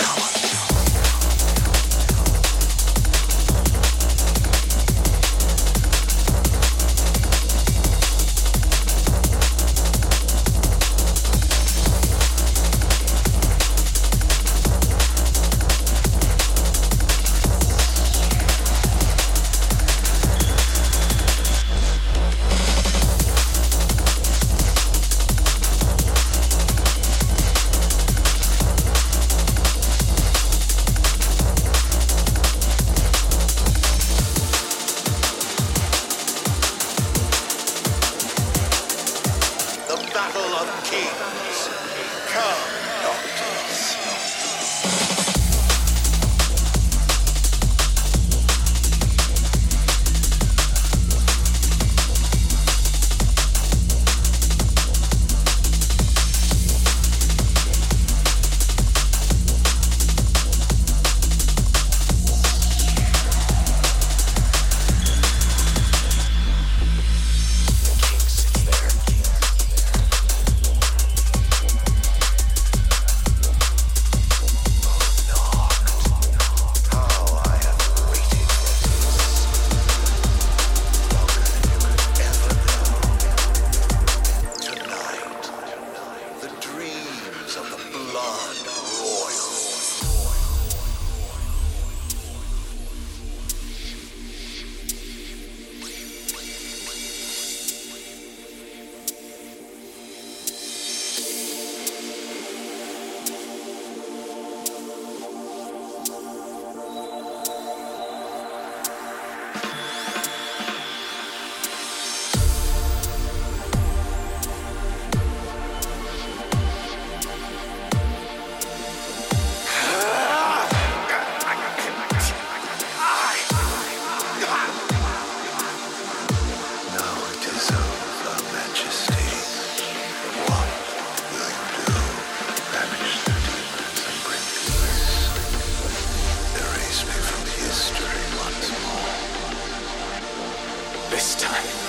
now. battle of kings. Come. this time.